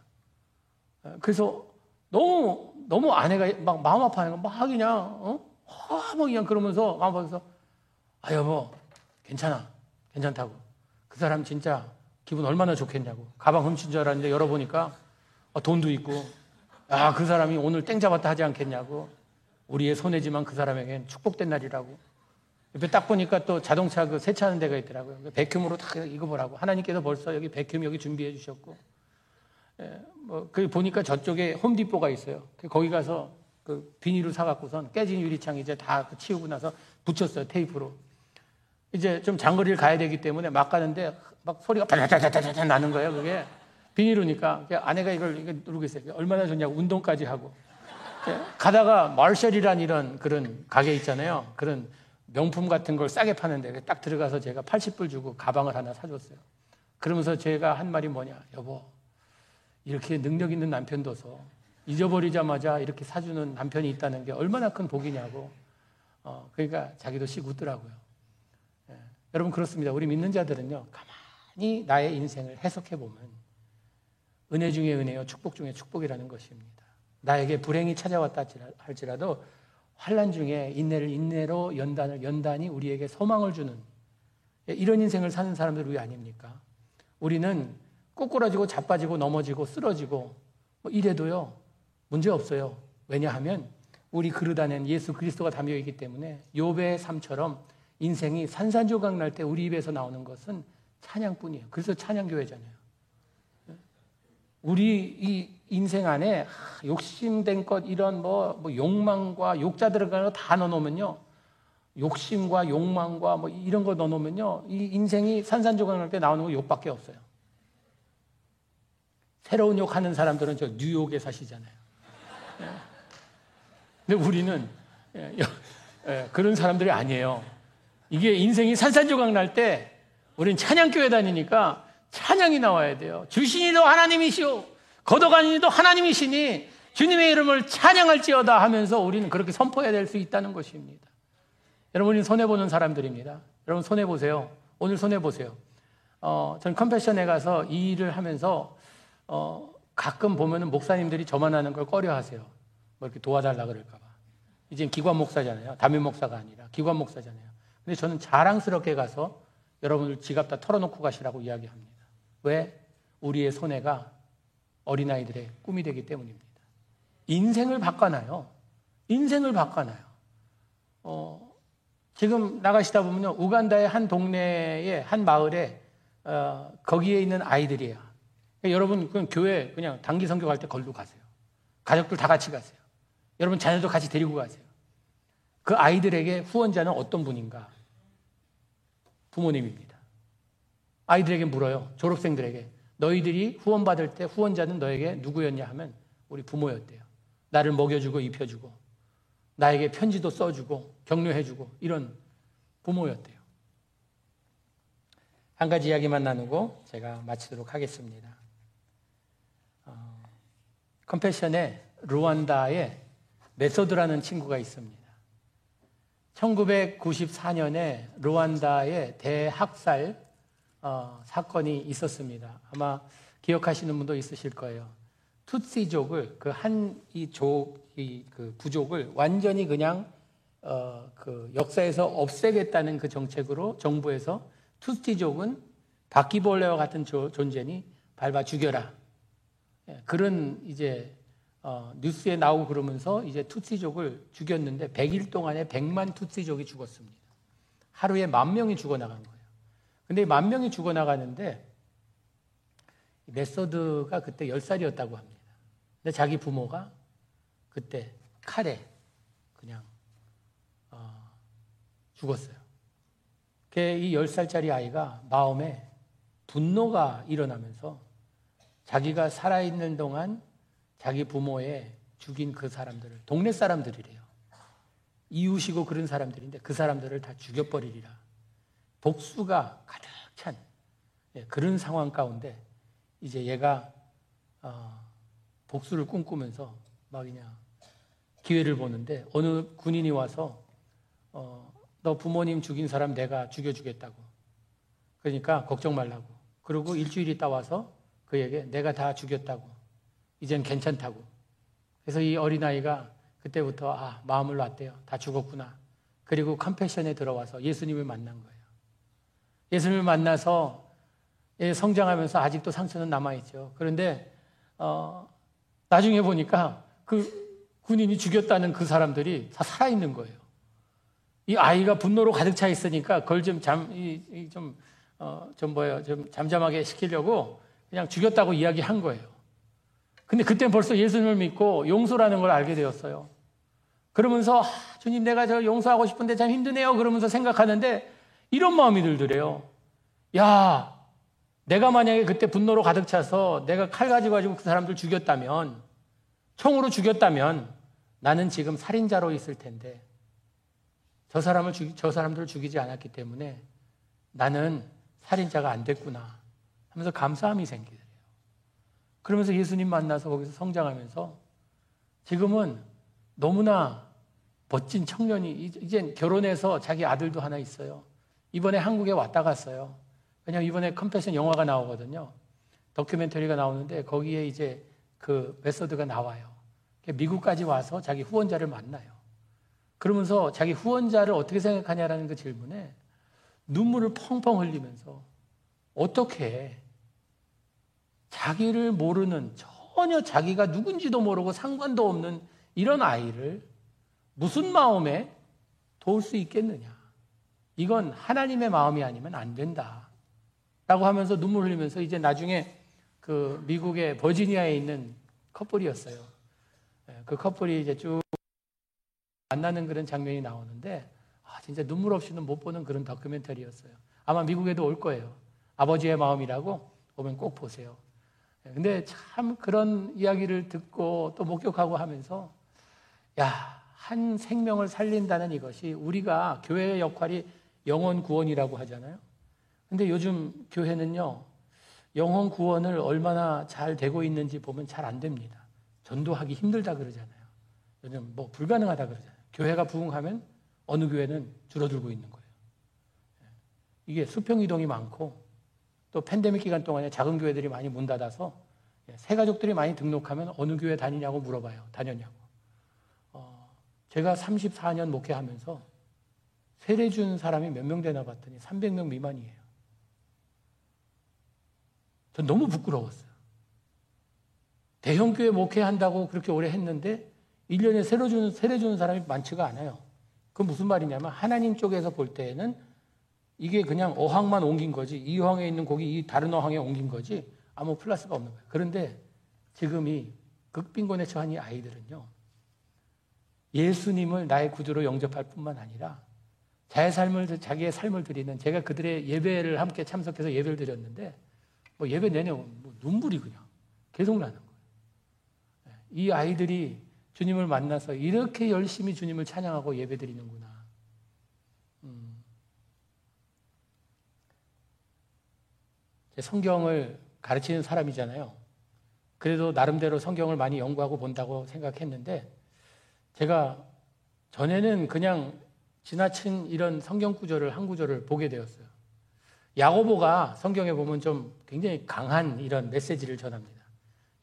어, 그래서 너무, 너무 아내가 막 마음 아파하는 거, 막 그냥, 어? 막 그냥 그러면서 마음 아파서, 아, 여보, 괜찮아. 괜찮다고. 그 사람 진짜 기분 얼마나 좋겠냐고. 가방 훔친 줄 알았는데 열어보니까 어, 돈도 있고, 아, 그 사람이 오늘 땡 잡았다 하지 않겠냐고. 우리의 손해지만 그 사람에겐 축복된 날이라고. 옆에 딱 보니까 또 자동차 그 세차하는 데가 있더라고요. 그 백큐으로 다 이거 보라고. 하나님께서 벌써 여기 백큐 여기 준비해 주셨고. 예, 뭐, 그 보니까 저쪽에 홈디포가 있어요. 그 거기 가서 그 비닐을 사갖고선 깨진 유리창 이제 다그 치우고 나서 붙였어요. 테이프로. 이제 좀 장거리를 가야 되기 때문에 막 가는데 막 소리가 바자자자자자 나는 거예요. 그게 비닐이니까 아내가 이걸 누르고 있어요. 얼마나 좋냐고 운동까지 하고. 예, 가다가 마셜이란 이런 그런 가게 있잖아요. 그런 명품 같은 걸 싸게 파는데 딱 들어가서 제가 80불 주고 가방을 하나 사줬어요. 그러면서 제가 한 말이 뭐냐, 여보, 이렇게 능력 있는 남편 둬서 잊어버리자마자 이렇게 사주는 남편이 있다는 게 얼마나 큰 복이냐고. 어, 그러니까 자기도 씩 웃더라고요. 예. 여러분 그렇습니다. 우리 믿는 자들은요, 가만히 나의 인생을 해석해 보면 은혜 중에 은혜요, 축복 중에 축복이라는 것입니다. 나에게 불행이 찾아왔다 할지라도 환란 중에 인내를 인내로 연단을 연단이 우리에게 소망을 주는 이런 인생을 사는 사람들 왜 아닙니까? 우리는 꼬꾸라지고 자빠지고 넘어지고 쓰러지고 뭐 이래도요 문제 없어요. 왜냐하면 우리 그릇 안에는 예수 그리스도가 담겨 있기 때문에 요배의 삶처럼 인생이 산산조각 날 때 우리 입에서 나오는 것은 찬양뿐이에요. 그래서 찬양교회잖아요. 우리 이 인생 안에 욕심된 것 이런 뭐, 뭐 욕망과 욕자 들어가는 거 다 넣어놓으면요. 욕심과 욕망과 뭐 이런 거 넣어놓으면요. 이 인생이 산산조각 날 때 나오는 거 욕밖에 없어요. 새로운 욕 하는 사람들은 저 뉴욕에 사시잖아요. 예. 근데 우리는 예, 예, 그런 사람들이 아니에요. 이게 인생이 산산조각 날 때 우리는 찬양교회 다니니까 찬양이 나와야 돼요. 주신이도 하나님이시오. 거둬가니도 하나님이시니 주님의 이름을 찬양할지어다 하면서 우리는 그렇게 선포해야 될 수 있다는 것입니다. 여러분이 손해보는 사람들입니다. 여러분 손해보세요. 오늘 손해보세요. 어, 전 컴패션에 가서 이 일을 하면서 어, 가끔 보면은 목사님들이 저만 하는 걸 꺼려 하세요. 뭐 이렇게 도와달라 그럴까봐. 이제 기관 목사잖아요. 담임 목사가 아니라 기관 목사잖아요. 근데 저는 자랑스럽게 가서 여러분들 지갑 다 털어놓고 가시라고 이야기합니다. 왜? 우리의 손해가 어린아이들의 꿈이 되기 때문입니다. 인생을 바꿔놔요. 인생을 바꿔놔요. 어, 지금 나가시다 보면요. 우간다의 한 동네의 한 마을에, 어, 거기에 있는 아이들이에요. 그러니까 여러분, 그냥 교회 그냥 단기 성교 갈 때 걸로 가세요. 가족들 다 같이 가세요. 여러분 자녀도 같이 데리고 가세요. 그 아이들에게 후원자는 어떤 분인가? 부모님입니다. 아이들에게 물어요. 졸업생들에게. 너희들이 후원받을 때 후원자는 너에게 누구였냐 하면 우리 부모였대요. 나를 먹여주고 입혀주고 나에게 편지도 써주고 격려해주고 이런 부모였대요. 한 가지 이야기만 나누고 제가 마치도록 하겠습니다. 어, 컴패션에 루안다에 메소드라는 친구가 있습니다. 1994년에 루안다의 대학살 어, 사건이 있었습니다. 아마 기억하시는 분도 있으실 거예요. 투시족을 그 한 이족이 그 부족을 완전히 그냥 어, 그 역사에서 없애겠다는 그 정책으로 정부에서 투시족은 바퀴벌레와 같은 조, 존재니 밟아 죽여라. 예, 그런 이제 어, 뉴스에 나오고 그러면서 이제 투시족을 죽였는데 100일 동안에 100만 투시족이 죽었습니다. 하루에 만 명이 죽어나간 거예요. 근데 만 명이 죽어나가는데 메소드가 그때 10살이었다고 합니다. 근데 자기 부모가 그때 칼에 그냥 어, 죽었어요. 이 10살짜리 아이가 마음에 분노가 일어나면서 자기가 살아있는 동안 자기 부모의 죽인 그 사람들을, 동네 사람들이래요. 이웃이고 그런 사람들인데 그 사람들을 다 죽여버리리라. 복수가 가득 찬 예, 그런 상황 가운데 이제 얘가 어, 복수를 꿈꾸면서 막 그냥 기회를 보는데 어느 군인이 와서 어, 너 부모님 죽인 사람 내가 죽여주겠다고. 그러니까 걱정 말라고. 그리고 일주일 있다 와서 그에게 내가 다 죽였다고. 이젠 괜찮다고. 그래서 이 어린아이가 그때부터 아, 마음을 놨대요. 다 죽었구나. 그리고 컴패션에 들어와서 예수님을 만난 거예요. 예수님을 만나서 예, 성장하면서 아직도 상처는 남아있죠. 그런데, 어, 나중에 보니까 그 군인이 죽였다는 그 사람들이 다 살아있는 거예요. 이 아이가 분노로 가득 차 있으니까 그걸 좀 잠, 이, 좀, 어, 좀 뭐예요. 좀 잠잠하게 시키려고 그냥 죽였다고 이야기한 거예요. 근데 그때 벌써 예수님을 믿고 용서라는 걸 알게 되었어요. 그러면서, 아, 주님 내가 저 용서하고 싶은데 참 힘드네요. 그러면서 생각하는데 이런 마음이 들더래요. 야, 내가 만약에 그때 분노로 가득 차서 내가 칼 가지고 가지고 그 사람들 죽였다면, 총으로 죽였다면 나는 지금 살인자로 있을 텐데 저 사람을 죽이, 저 사람들을 죽이지 않았기 때문에 나는 살인자가 안 됐구나 하면서 감사함이 생기더래요. 그러면서 예수님 만나서 거기서 성장하면서 지금은 너무나 멋진 청년이 이제 결혼해서 자기 아들도 하나 있어요. 이번에 한국에 왔다 갔어요. 왜냐면 이번에 컴패션 영화가 나오거든요. 다큐멘터리가 나오는데 거기에 이제 그 메서드가 나와요. 미국까지 와서 자기 후원자를 만나요. 그러면서 자기 후원자를 어떻게 생각하냐라는 그 질문에 눈물을 펑펑 흘리면서 어떻게 자기를 모르는 전혀 자기가 누군지도 모르고 상관도 없는 이런 아이를 무슨 마음에 도울 수 있겠느냐. 이건 하나님의 마음이 아니면 안 된다. 라고 하면서 눈물 흘리면서 이제 나중에 그 미국의 버지니아에 있는 커플이었어요. 예, 그 커플이 이제 쭉 만나는 그런 장면이 나오는데 아, 진짜 눈물 없이는 못 보는 그런 다큐멘터리였어요. 아마 미국에도 올 거예요. 아버지의 마음이라고 오면 꼭 보세요. 예, 근데 참 그런 이야기를 듣고 또 목격하고 하면서 야, 한 생명을 살린다는 이것이 우리가 교회의 역할이 영혼 구원이라고 하잖아요. 근데 요즘 교회는요, 영혼 구원을 얼마나 잘 되고 있는지 보면 잘 안 됩니다. 전도하기 힘들다 그러잖아요. 요즘 뭐 불가능하다 그러잖아요. 교회가 부흥하면 어느 교회는 줄어들고 있는 거예요. 예. 이게 수평 이동이 많고 또 팬데믹 기간 동안에 작은 교회들이 많이 문 닫아서 예, 새 가족들이 많이 등록하면 어느 교회 다니냐고 물어봐요. 다녔냐고. 어, 제가 34년 목회하면서 세례 준 사람이 몇 명 되나 봤더니 300명 미만이에요. 전 너무 부끄러웠어요. 대형교회 목회한다고 그렇게 오래 했는데 1년에 세례 주는, 세례 주는 사람이 많지가 않아요. 그 무슨 말이냐면 하나님 쪽에서 볼 때에는 이게 그냥 어항만 옮긴 거지 이 어항에 있는 고기 이 다른 어항에 옮긴 거지 아무 플러스가 없는 거예요. 그런데 지금 이 극빈곤에 처한 이 아이들은요. 예수님을 나의 구주로 영접할 뿐만 아니라 자의 삶을 자기의 삶을 드리는 제가 그들의 예배를 함께 참석해서 예배를 드렸는데 뭐 예배 내내 뭐 눈물이 그냥 계속 나는 거예요. 이 아이들이 주님을 만나서 이렇게 열심히 주님을 찬양하고 예배 드리는구나. 음. 성경을 가르치는 사람이잖아요. 그래도 나름대로 성경을 많이 연구하고 본다고 생각했는데 제가 전에는 그냥 지나친 이런 성경 구절을 한 구절을 보게 되었어요. 야고보가 성경에 보면 좀 굉장히 강한 이런 메시지를 전합니다.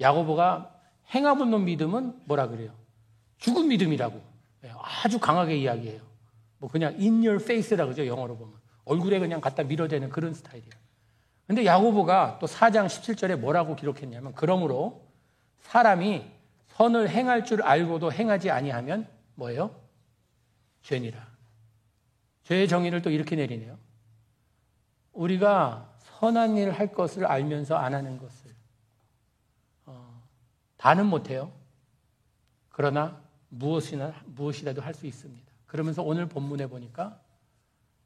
야고보가 행함 없는 믿음은 뭐라 그래요? 죽은 믿음이라고 예, 아주 강하게 이야기해요. 뭐 그냥 in your face라 그러죠 영어로 보면 얼굴에 그냥 갖다 밀어대는 그런 스타일이에요. 근데 야고보가 또 4장 17절에 뭐라고 기록했냐면 그러므로 사람이 선을 행할 줄 알고도 행하지 아니하면 뭐예요? 죄니라. 죄의 정의를 또 이렇게 내리네요. 우리가 선한 일을 할 것을 알면서 안 하는 것을 어, 다는 못해요. 그러나 무엇이나 무엇이라도 할 수 있습니다. 그러면서 오늘 본문에 보니까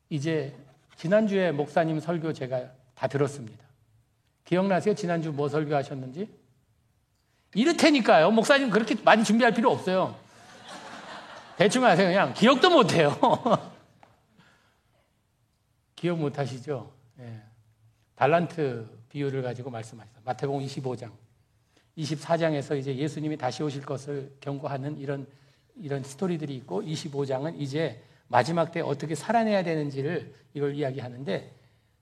이제 지난주에 목사님 설교 제가 다 들었습니다. 기억나세요? 지난주 뭐 설교하셨는지? 이렇다니까요. 목사님 그렇게 많이 준비할 필요 없어요. 대충 하세요. 그냥 기억도 못해요. 기억 못하시죠? 예. 달란트 비유를 가지고 말씀하셨어요. 마태복음 25장, 24장에서 이제 예수님이 다시 오실 것을 경고하는 이런 이런 스토리들이 있고 25장은 이제 마지막 때 어떻게 살아내야 되는지를 이걸 이야기하는데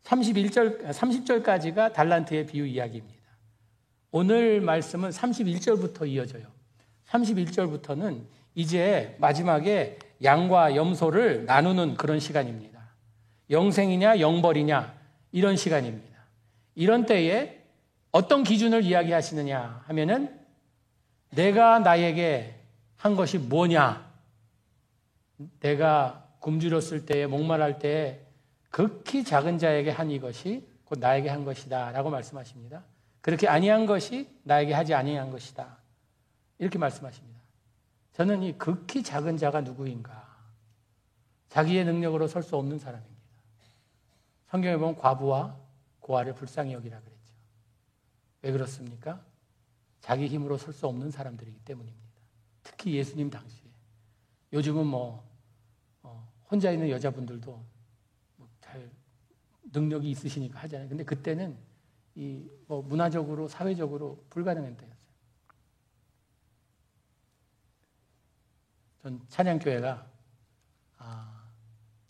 31절 30절까지가 달란트의 비유 이야기입니다. 오늘 말씀은 31절부터 이어져요. 31절부터는 이제 마지막에 양과 염소를 나누는 그런 시간입니다. 영생이냐 영벌이냐 이런 시간입니다. 이런 때에 어떤 기준을 이야기하시느냐 하면은 내가 나에게 한 것이 뭐냐? 내가 굶주렸을 때에 목말할 때에 극히 작은 자에게 한 이것이 곧 나에게 한 것이다라고 말씀하십니다. 그렇게 아니한 것이 나에게 하지 아니한 것이다. 이렇게 말씀하십니다. 저는 이 극히 작은 자가 누구인가? 자기의 능력으로 설 수 없는 사람입니다. 성경에 보면 과부와 고아를 불쌍히 여기라 그랬죠. 왜 그렇습니까? 자기 힘으로 설 수 없는 사람들이기 때문입니다. 특히 예수님 당시에. 요즘은 뭐, 어, 혼자 있는 여자분들도 능력이 있으시니까 하잖아요. 근데 그때는 이 뭐 문화적으로, 사회적으로 불가능한 때였어요. 전 찬양교회가 아,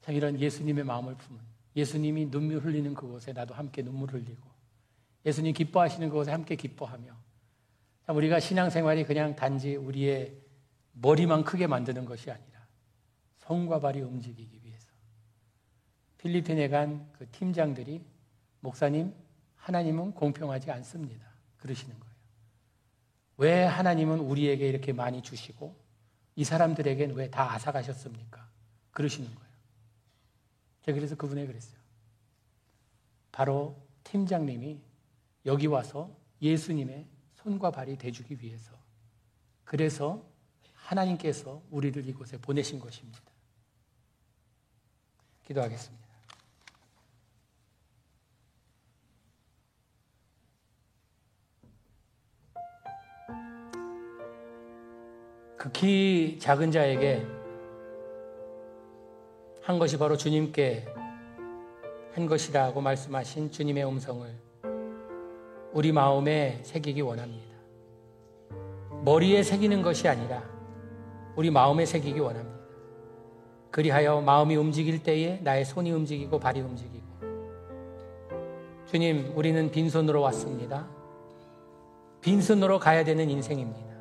참 이런 예수님의 마음을 품은 예수님이 눈물 흘리는 그곳에 나도 함께 눈물 흘리고 예수님 기뻐하시는 그곳에 함께 기뻐하며 참 우리가 신앙생활이 그냥 단지 우리의 머리만 크게 만드는 것이 아니라 손과 발이 움직이기 필리핀에 간 그 팀장들이 목사님 하나님은 공평하지 않습니다. 그러시는 거예요. 왜 하나님은 우리에게 이렇게 많이 주시고 이 사람들에겐 왜 다 아사가셨습니까? 그러시는 거예요. 제가 그래서 그분에 그랬어요. 바로 팀장님이 여기 와서 예수님의 손과 발이 돼주기 위해서 그래서 하나님께서 우리를 이곳에 보내신 것입니다. 기도하겠습니다. 극히 작은 자에게 한 것이 바로 주님께 한 것이라고 말씀하신 주님의 음성을 우리 마음에 새기기 원합니다. 머리에 새기는 것이 아니라 우리 마음에 새기기 원합니다. 그리하여 마음이 움직일 때에 나의 손이 움직이고 발이 움직이고 주님, 우리는 빈손으로 왔습니다. 빈손으로 가야 되는 인생입니다.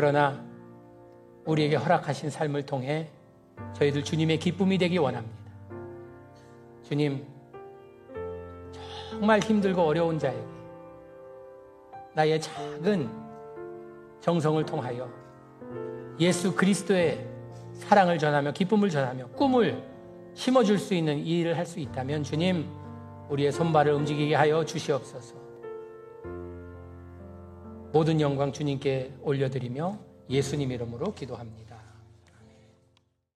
그러나 우리에게 허락하신 삶을 통해 저희들 주님의 기쁨이 되기 원합니다. 주님, 정말 힘들고 어려운 자에게 나의 작은 정성을 통하여 예수 그리스도의 사랑을 전하며 기쁨을 전하며 꿈을 심어줄 수 있는 이 일을 할 수 있다면 주님, 우리의 손발을 움직이게 하여 주시옵소서. 모든 영광 주님께 올려드리며 예수님 이름으로 기도합니다.